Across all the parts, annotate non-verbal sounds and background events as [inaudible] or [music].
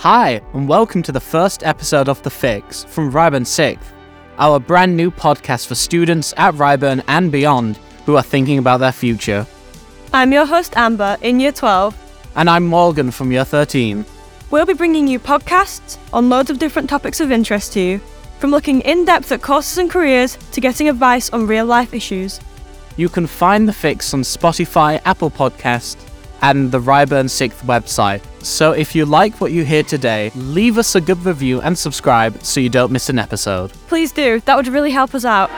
Hi, and welcome to the first episode of The Fix from Ryburn 6th, our brand new podcast for students at Ryburn and beyond who are thinking about their future. I'm your host Amber in Year 12. And I'm Morgan from Year 13. We'll be bringing you podcasts on loads of different topics of interest to you, from looking in depth at courses and careers to getting advice on real life issues. You can find The Fix on Spotify, Apple Podcast, and the Ryburn 6th website. So if you like what you hear today, leave us a good review and subscribe so you don't miss an episode. Please do, that would really help us out.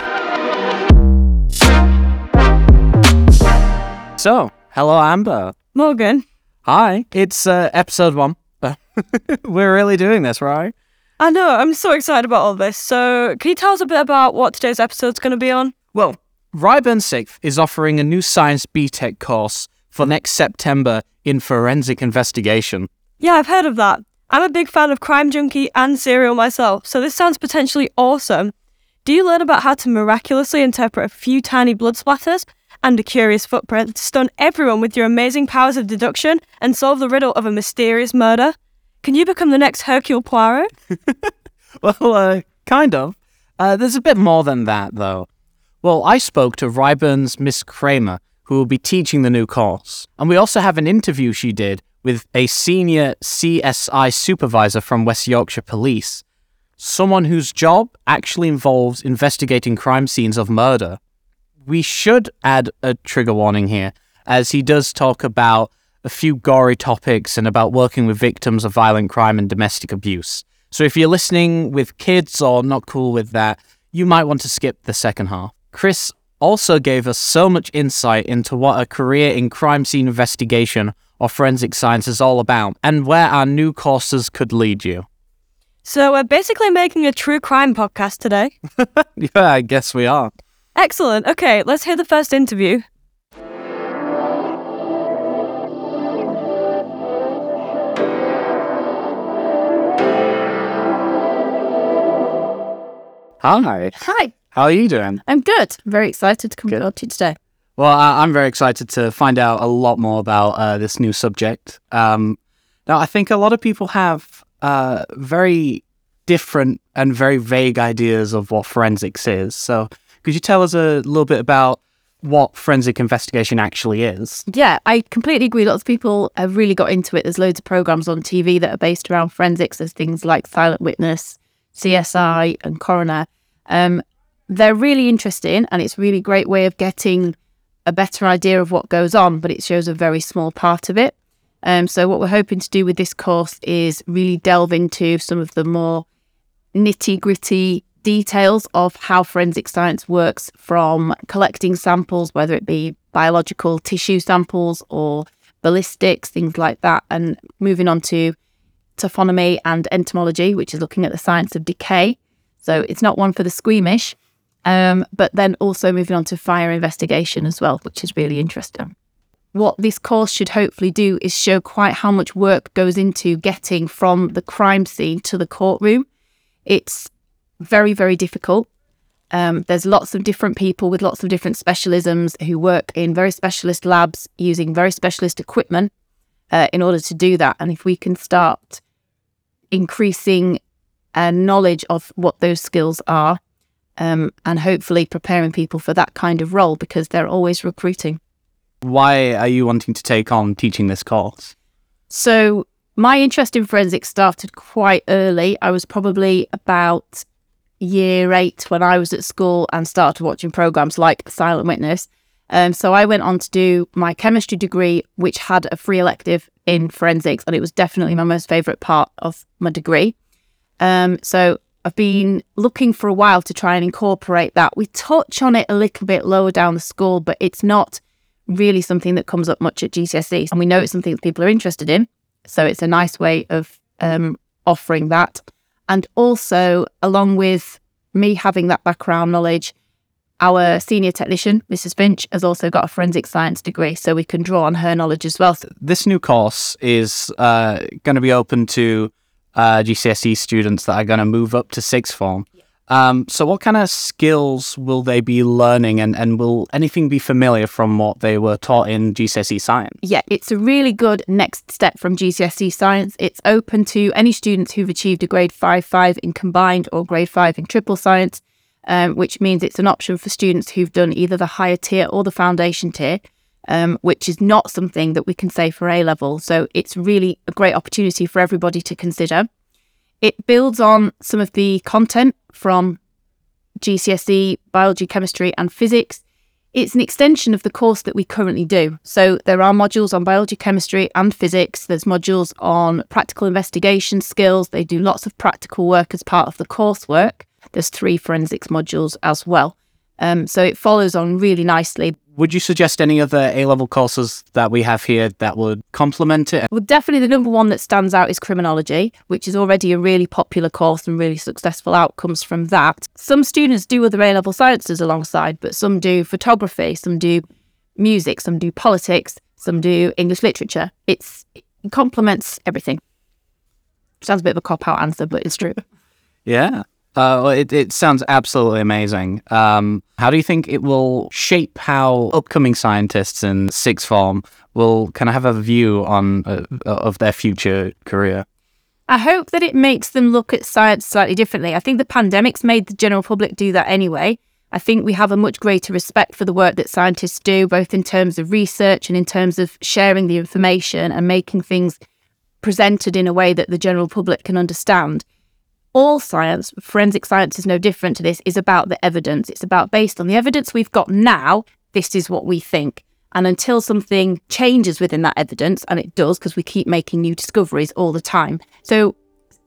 So, hello Amber. Morgan, Hi, it's uh, episode one. [laughs] We're really doing this, right? I know, I'm so excited about all this. So, can you tell us a bit about what today's episode's going to be on? Well, Ryburn 6th is offering a new science BTEC course for next September in forensic investigation. Yeah, I've heard of that. I'm a big fan of Crime Junkie and Serial myself, so this sounds potentially awesome. Do you learn about how to miraculously interpret a few tiny blood splatters and a curious footprint to stun everyone with your amazing powers of deduction and solve the riddle of a mysterious murder? Can you become the next Hercule Poirot? [laughs] Well, uh, kind of. Uh, there's a bit more than that, though. Well, I spoke to Ryburn's Miss Cramer, who will be teaching the new course. And we also have an interview she did with a senior CSI supervisor from West Yorkshire Police, someone whose job actually involves investigating crime scenes of murder. We should add a trigger warning here, as he does talk about a few gory topics and about working with victims of violent crime and domestic abuse. So if you're listening with kids or not cool with that, you might want to skip the second half. Chris also gave us so much insight into what a career in crime scene investigation or forensic science is all about and where our new courses could lead you. So, we're basically making a true crime podcast today. [laughs] Yeah, I guess we are. Excellent. Okay, let's hear the first interview. Hi. Hi, How are you doing? I'm good. Very excited to come Good. talk to you today. Well, I- I'm very excited to find out a lot more about uh, this new subject. Um, now, I think a lot of people have uh, very different and very vague ideas of what forensics is. So, could you tell us a little bit about what forensic investigation actually is? Yeah, I completely agree. Lots of people have really got into it. There's loads of programs on TV that are based around forensics. There's things like Silent Witness, CSI, and Coroner. Um, they're really interesting, and it's a really great way of getting a better idea of what goes on, but it shows a very small part of it. Um, so, what we're hoping to do with this course is really delve into some of the more nitty gritty details of how forensic science works from collecting samples, whether it be biological tissue samples or ballistics, things like that, and moving on to taphonomy and entomology, which is looking at the science of decay. So it's not one for the squeamish, um, but then also moving on to fire investigation as well, which is really interesting. What this course should hopefully do is show quite how much work goes into getting from the crime scene to the courtroom. It's very, very difficult. Um, there's lots of different people with lots of different specialisms who work in very specialist labs using very specialist equipment uh, in order to do that. And if we can start increasing uh, knowledge of what those skills are um, and hopefully preparing people for that kind of role because they're always recruiting. Why are you wanting to take on teaching this course? So my interest in forensics started quite early. I was probably about year eight when I was at school and started watching programs like Silent Witness. Um, so I went on to do my chemistry degree, which had a free elective in forensics, and it was definitely my most favourite part of my degree. Um, so I've been looking for a while to try and incorporate that. We touch on it a little bit lower down the school, but it's not really something that comes up much at GCSE. And we know it's something that people are interested in. So it's a nice way of um, offering that. And also, along with me having that background knowledge, our senior technician, Mrs. Finch, has also got a forensic science degree, so we can draw on her knowledge as well. This new course is uh, going to be open to uh, GCSE students that are going to move up to sixth form. Um, so, what kind of skills will they be learning, and, and will anything be familiar from what they were taught in GCSE science? Yeah, it's a really good next step from GCSE science. It's open to any students who've achieved a grade 5 5 in combined or grade 5 in triple science, um, which means it's an option for students who've done either the higher tier or the foundation tier. Um, which is not something that we can say for A level. So it's really a great opportunity for everybody to consider. It builds on some of the content from GCSE, biology, chemistry, and physics. It's an extension of the course that we currently do. So there are modules on biology, chemistry, and physics. There's modules on practical investigation skills. They do lots of practical work as part of the coursework. There's three forensics modules as well. Um, so it follows on really nicely. Would you suggest any other A level courses that we have here that would complement it? Well, definitely the number one that stands out is criminology, which is already a really popular course and really successful outcomes from that. Some students do other A level sciences alongside, but some do photography, some do music, some do politics, some do English literature. It's, it complements everything. Sounds a bit of a cop out answer, but it's true. Yeah. Uh, it, it sounds absolutely amazing. Um, how do you think it will shape how upcoming scientists in sixth form will kind of have a view on uh, of their future career? I hope that it makes them look at science slightly differently. I think the pandemic's made the general public do that anyway. I think we have a much greater respect for the work that scientists do, both in terms of research and in terms of sharing the information and making things presented in a way that the general public can understand all science, forensic science is no different to this, is about the evidence. It's about based on the evidence we've got now, this is what we think. And until something changes within that evidence, and it does because we keep making new discoveries all the time. So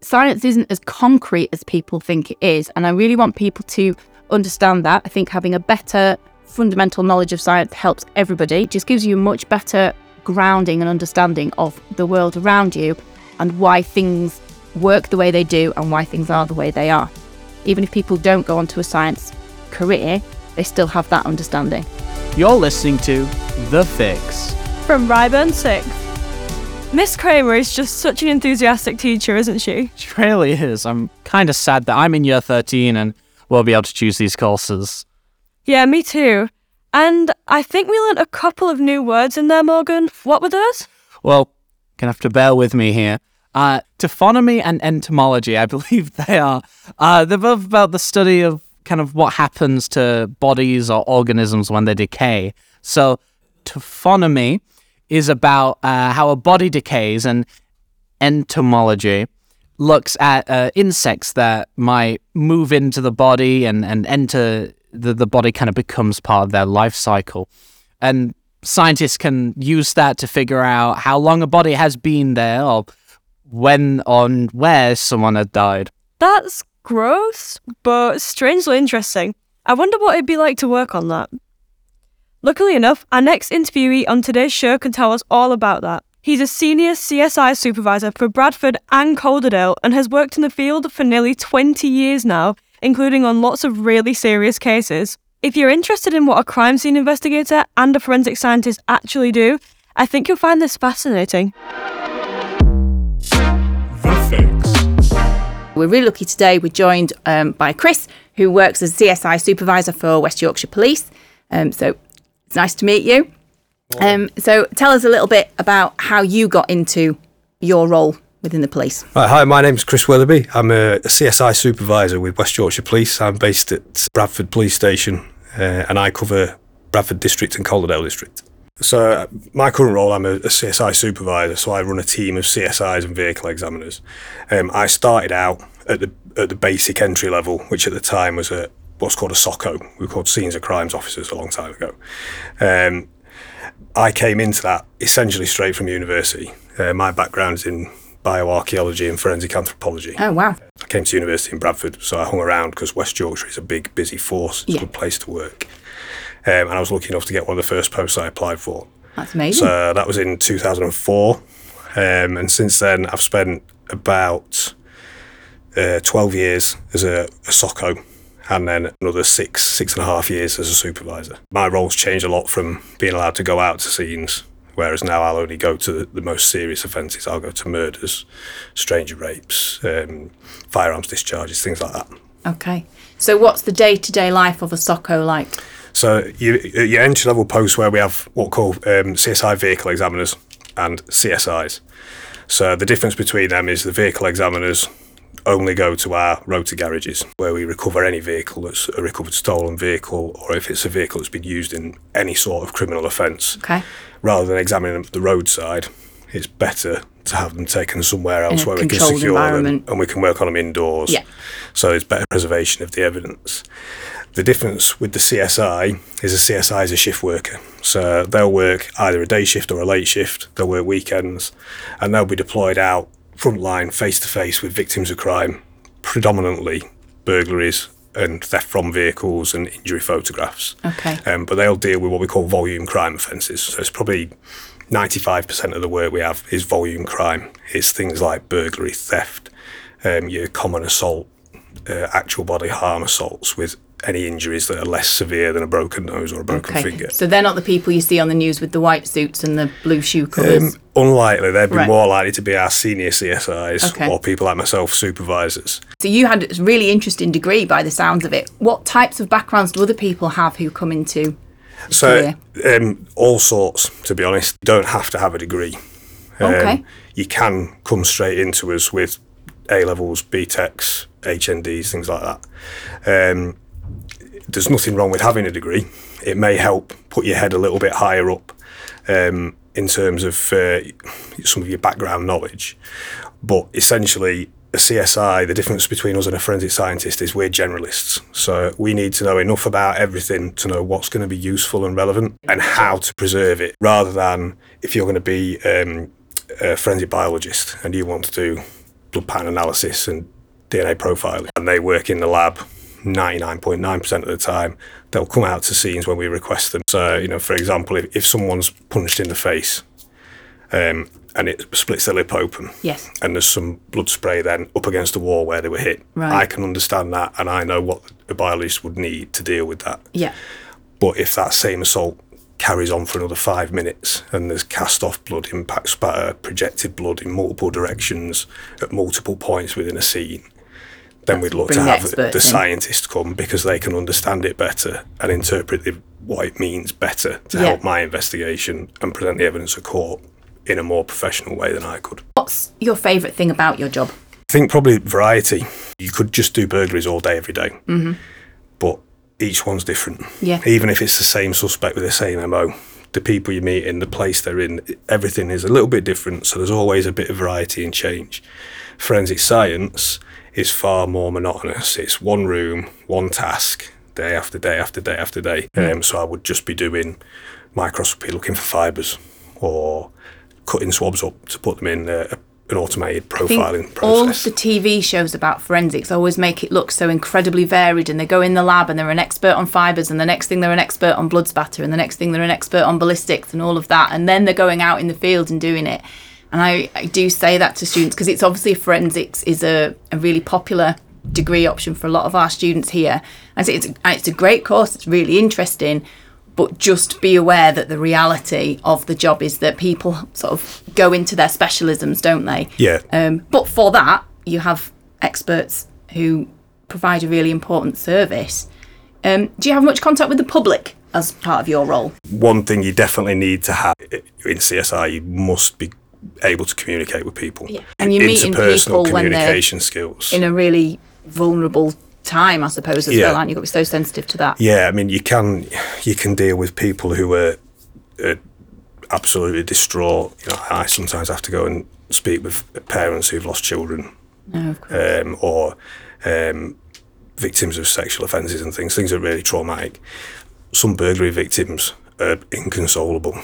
science isn't as concrete as people think it is. And I really want people to understand that. I think having a better fundamental knowledge of science helps everybody. It just gives you a much better grounding and understanding of the world around you and why things work the way they do and why things are the way they are. Even if people don't go onto a science career, they still have that understanding. You're listening to The Fix from Ryburn 6th. Miss Cramer is just such an enthusiastic teacher, isn't she? She really is. I'm kind of sad that I'm in year 13 and won't be able to choose these courses. Yeah, me too. And I think we learnt a couple of new words in there, Morgan. What were those? Well, you're gonna have to bear with me here. Uh, taphonomy and entomology, I [laughs] believe they are. Uh, they're both about the study of kind of what happens to bodies or organisms when they decay. So, taphonomy is about uh, how a body decays, and entomology looks at uh, insects that might move into the body and, and enter the, the body kind of becomes part of their life cycle. And scientists can use that to figure out how long a body has been there or when on where someone had died. That's gross, but strangely interesting. I wonder what it'd be like to work on that. Luckily enough, our next interviewee on today's show can tell us all about that. He's a senior CSI supervisor for Bradford and Calderdale and has worked in the field for nearly 20 years now, including on lots of really serious cases. If you're interested in what a crime scene investigator and a forensic scientist actually do, I think you'll find this fascinating. We're really lucky today. We're joined um, by Chris, who works as CSI supervisor for West Yorkshire Police. Um, so it's nice to meet you. Um, so tell us a little bit about how you got into your role within the police. Right, hi, my name's Chris Weatherby. I'm a, a, CSI supervisor with West Yorkshire Police. I'm based at Bradford Police Station uh, and I cover Bradford District and Calderdale District. So my current role, I'm a, CSI supervisor, so I run a team of CSIs and vehicle examiners. Um, I started out at the at the basic entry level, which at the time was a what's called a SOCO. We were called Scenes of Crimes Officers a long time ago. Um, I came into that essentially straight from university. Uh, my background's in bioarchaeology and forensic anthropology. Oh wow! I came to university in Bradford, so I hung around because West Yorkshire is a big, busy force. It's yeah. a good place to work um, and I was lucky enough to get one of the first posts I applied for. That's amazing. So that was in 2004, um, and since then I've spent about uh, 12 years as a, a SOCO and then another six, six and a half years as a supervisor. My role's changed a lot from being allowed to go out to scenes, whereas now I'll only go to the, the most serious offences. I'll go to murders, stranger rapes, um, firearms discharges, things like that. Okay. So, what's the day to day life of a SOCO like? So you, your entry level posts where we have what we call um, CSI vehicle examiners and CSIs. So the difference between them is the vehicle examiners only go to our rotor garages where we recover any vehicle that's a recovered stolen vehicle or if it's a vehicle that's been used in any sort of criminal offence. Okay. Rather than examining them at the roadside, it's better to have them taken somewhere else where we can secure them and we can work on them indoors. Yeah. So it's better preservation of the evidence. The difference with the CSI is a CSI is a shift worker. So they'll work either a day shift or a late shift. They'll work weekends and they'll be deployed out frontline face to face with victims of crime, predominantly burglaries and theft from vehicles and injury photographs. Okay. Um, but they'll deal with what we call volume crime offences. So it's probably 95% of the work we have is volume crime. It's things like burglary, theft, um, your common assault, uh, actual body harm assaults with any injuries that are less severe than a broken nose or a broken Okay. finger. So, they're not the people you see on the news with the white suits and the blue shoe colours. Um, unlikely, they'd be Right. more likely to be our senior CSIs Okay. or people like myself, supervisors. so, you had a really interesting degree by the sounds of it. What types of backgrounds do other people have who come into So, um, all sorts, to be honest. You don't have to have a degree. Um, Okay. You can come straight into us with A levels, BTECs, HNDs, things like that. Um, there's nothing wrong with having a degree. It may help put your head a little bit higher up um, in terms of uh, some of your background knowledge. But essentially, a CSI, the difference between us and a forensic scientist is we're generalists. So we need to know enough about everything to know what's going to be useful and relevant and how to preserve it, rather than if you're going to be um, a forensic biologist and you want to do blood pattern analysis and DNA profiling, and they work in the lab 99.9% of the time, they'll come out to scenes when we request them. So, you know, for example, if, if someone's punched in the face um, and it splits their lip open, Yes. and there's some blood spray then up against the wall where they were hit, Right. I can understand that and I know what a biologist would need to deal with that. Yeah. But if that same assault carries on for another five minutes and there's cast off blood, impact spatter, projected blood in multiple directions at multiple points within a scene, then we'd look to have the in. scientists come because they can understand it better and interpret the, what it means better to Yeah. help my investigation and present the evidence to court in a more professional way than I could. What's your favourite thing about your job? I think probably variety. You could just do burglaries all day, every day. Mm-hmm. but each one's different. Yeah. Even if it's the same suspect with the same MO, the people you meet in, the place they're in, everything is a little bit different. So there's always a bit of variety and change. Forensic science is far more monotonous. It's one room, one task, day after day after day after day. Um, so I would just be doing microscopy, looking for fibres, or cutting swabs up to put them in uh, an automated profiling all of the TV shows about forensics always make it look so incredibly varied, and they go in the lab and they're an expert on fibres, and the next thing they're an expert on blood spatter, and the next thing they're an expert on ballistics and all of that, and then they're going out in the field and doing it. And I, I do say that to students because it's obviously forensics is a, a really popular degree option for a lot of our students here. I say it's a, it's a great course, it's really interesting, but just be aware that the reality of the job is that people sort of go into their specialisms, don't they? Yeah. Um, but for that, you have experts who provide a really important service. Um, do you have much contact with the public as part of your role? one thing you definitely need to have in CSI, you must be able to communicate with people. Yeah. And you're meeting Interpersonal people when they're skills. In a really vulnerable time, I suppose, as Yeah. well, aren't you? You've got to be so sensitive to that. yeah, I mean, you can you can deal with people who are, are absolutely distraught. You know, I sometimes have to go and speak with parents who've lost children, No, um, or um, victims of sexual offences and things. Things are really traumatic. Some burglary victims are inconsolable.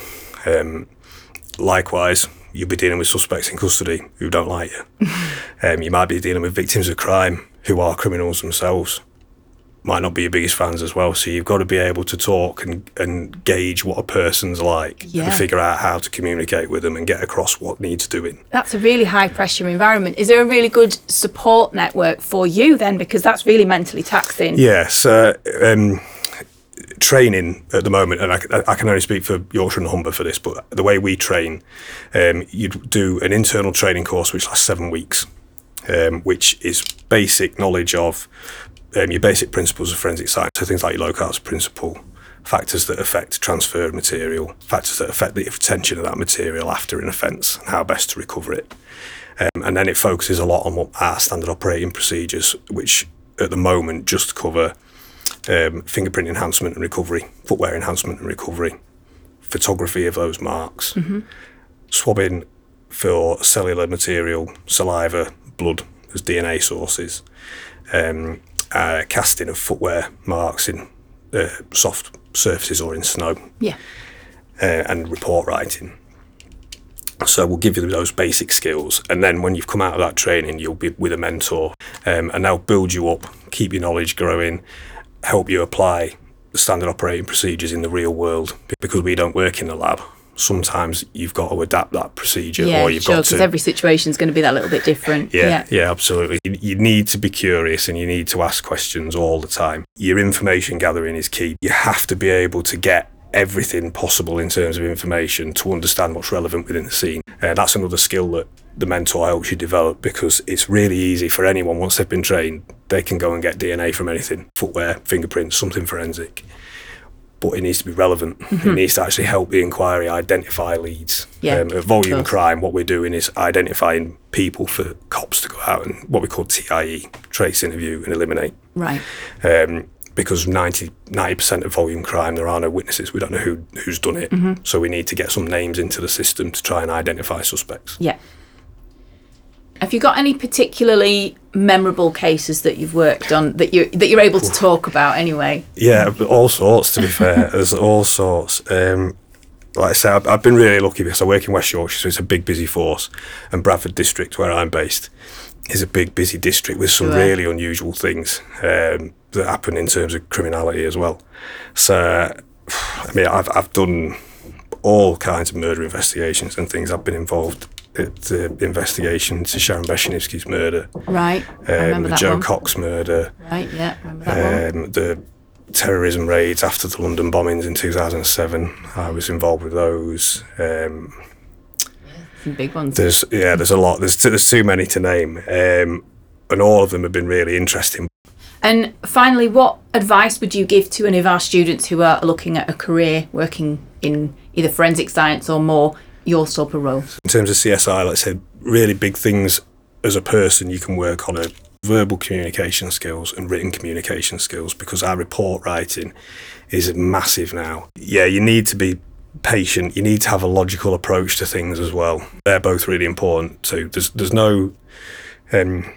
Um, likewise, you'll be dealing with suspects in custody who don't like you. [laughs] um, you might be dealing with victims of crime who are criminals themselves. Might not be your biggest fans as well. So you've got to be able to talk and, and gauge what a person's like Yeah. and figure out how to communicate with them and get across what needs doing. That's a really high pressure environment. Is there a really good support network for you then? Because that's really mentally taxing. Yes, uh, um, training at the moment, and I, I can only speak for Yorkshire and Humber for this, but the way we train, um, you do an internal training course which lasts seven weeks, um, which is basic knowledge of um, your basic principles of forensic science, so things like your Locard's principle, factors that affect transfer of material, factors that affect the retention of that material after an offence, and how best to recover it. Um, and then it focuses a lot on what our standard operating procedures, which at the moment just cover um, fingerprint enhancement and recovery, footwear enhancement and recovery, photography of those marks, swabbing for cellular material, saliva, blood as DNA sources, um, uh, casting of footwear marks in uh, soft surfaces or in snow, Yeah. uh, and report writing. So we'll give you those basic skills, and then when you've come out of that training, you'll be with a mentor, um, and they'll build you up, keep your knowledge growing, help you apply standard operating procedures in the real world. Because we don't work in the lab, sometimes you've got to adapt that procedure, Yeah, or you've sure, got because to every situation is going to be that little bit different. yeah, yeah, absolutely. You, you need to be curious and you need to ask questions all the time. Your information gathering is key. You have to be able to get everything possible in terms of information to understand what's relevant within the scene. Uh, that's another skill that the mentor helps you develop because it's really easy for anyone once they've been trained, they can go and get DNA from anything footwear, fingerprints, something forensic. But it needs to be relevant. It needs to actually help the inquiry identify leads. Yeah, um, a volume crime, what we're doing is identifying people for cops to go out and what we call TIE, trace, interview, and eliminate. Right. Um, because 90 percent of volume crime, there are no witnesses. We don't know who who's done it. Mm-hmm. So we need to get some names into the system to try and identify suspects. Yeah. Have you got any particularly memorable cases that you've worked on that you that you're able to talk about anyway? Yeah, all sorts. To be [laughs] fair, there's all sorts. Um, like I say, I've, I've been really lucky because I work in West Yorkshire, so it's a big, busy force, and Bradford District, where I'm based, is a big, busy district with some Sure. really unusual things um, that happen in terms of criminality as well. So, [sighs] I mean, I've I've done all kinds of murder investigations and things. I've been involved at the investigation into Sharon Beshenivsky's murder, Right. I um, remember the that Jo one. Cox murder, Right. Yeah. Remember that one. um, the terrorism raids after the London bombings in 2007. I was involved with those. Um, Some big ones. there's yeah, there's a lot. There's t- there's too many to name, um, and all of them have been really interesting. And finally, what advice would you give to any of our students who are looking at a career working in either forensic science or more your sort of role? In terms of CSI, like I said, really big things as a person you can work on are verbal communication skills and written communication skills because our report writing is massive now. Yeah, you need to be patient. You need to have a logical approach to things as well. They're both really important too. There's there's no, um,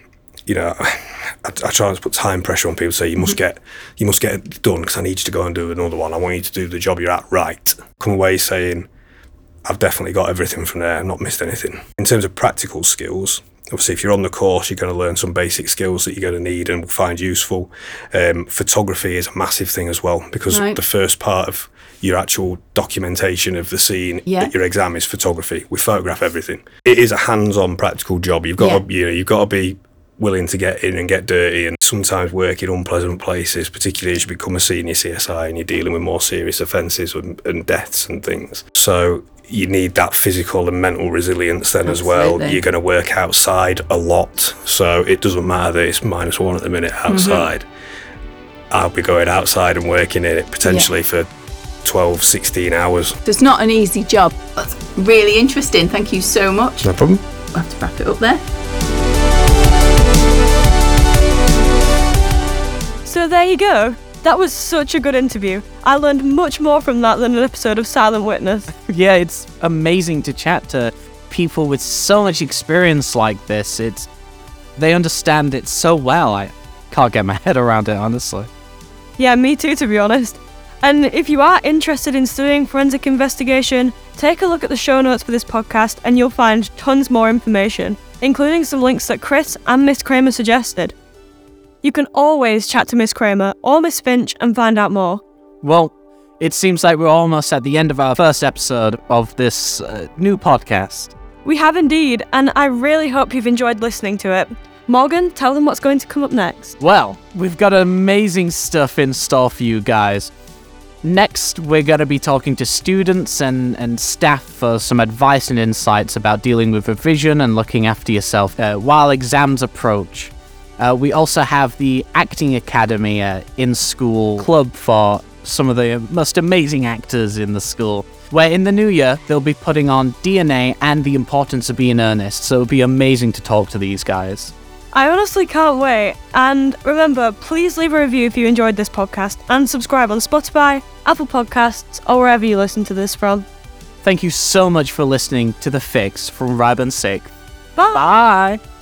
you know, I, I try not to put time pressure on people. to Say you must get you must get it done because I need you to go and do another one. I want you to do the job you're at right. Come away saying I've definitely got everything from there. I've not missed anything. In terms of practical skills, obviously, if you're on the course, you're going to learn some basic skills that you're going to need and will find useful. Um, photography is a massive thing as well because Right. the first part of your actual documentation of the scene Yeah. at your exam is photography. We photograph everything. It is a hands-on practical job. You've got Yeah. to, you know, you've got to be willing to get in and get dirty and sometimes work in unpleasant places, particularly as you become a senior CSI and you're dealing with more serious offences and, and deaths and things. So you need that physical and mental resilience then as well. You're going to work outside a lot. So it doesn't matter that it's minus one at the minute mm-hmm. outside. I'll be going outside and working in it potentially for 12, 16 hours. So it's not an easy job. That's really interesting. Thank you so much. No problem. We'll have to wrap it up there. So there you go. That was such a good interview. I learned much more from that than an episode of Silent Witness. [laughs] Yeah, it's amazing to chat to people with so much experience like this. It's they understand it so well. I can't get my [laughs] head around it, honestly. Yeah, me too, to be honest. And if you are interested in studying forensic investigation, take a look at the show notes for this podcast and you'll find tons more information, including some links that Chris and Miss Cramer suggested. You can always chat to Miss Cramer or Miss Finch and find out more. Well, it seems like we're almost at the end of our first episode of this uh, new podcast. We have indeed, and I really hope you've enjoyed listening to it. Morgan, tell them what's going to come up next. Well, we've got amazing stuff in store for you guys. Next, we're going to be talking to students and, and staff for some advice and insights about dealing with revision and looking after yourself uh, while exams approach. Uh, we also have the Acting Academy uh, in school club for some of the most amazing actors in the school. Where in the new year, they'll be putting on DNA and the importance of being earnest. So it'll be amazing to talk to these guys. I honestly can't wait. And remember, please leave a review if you enjoyed this podcast and subscribe on Spotify, Apple Podcasts, or wherever you listen to this from. Thank you so much for listening to The Fix from Ryburn Sick. Bye. Bye.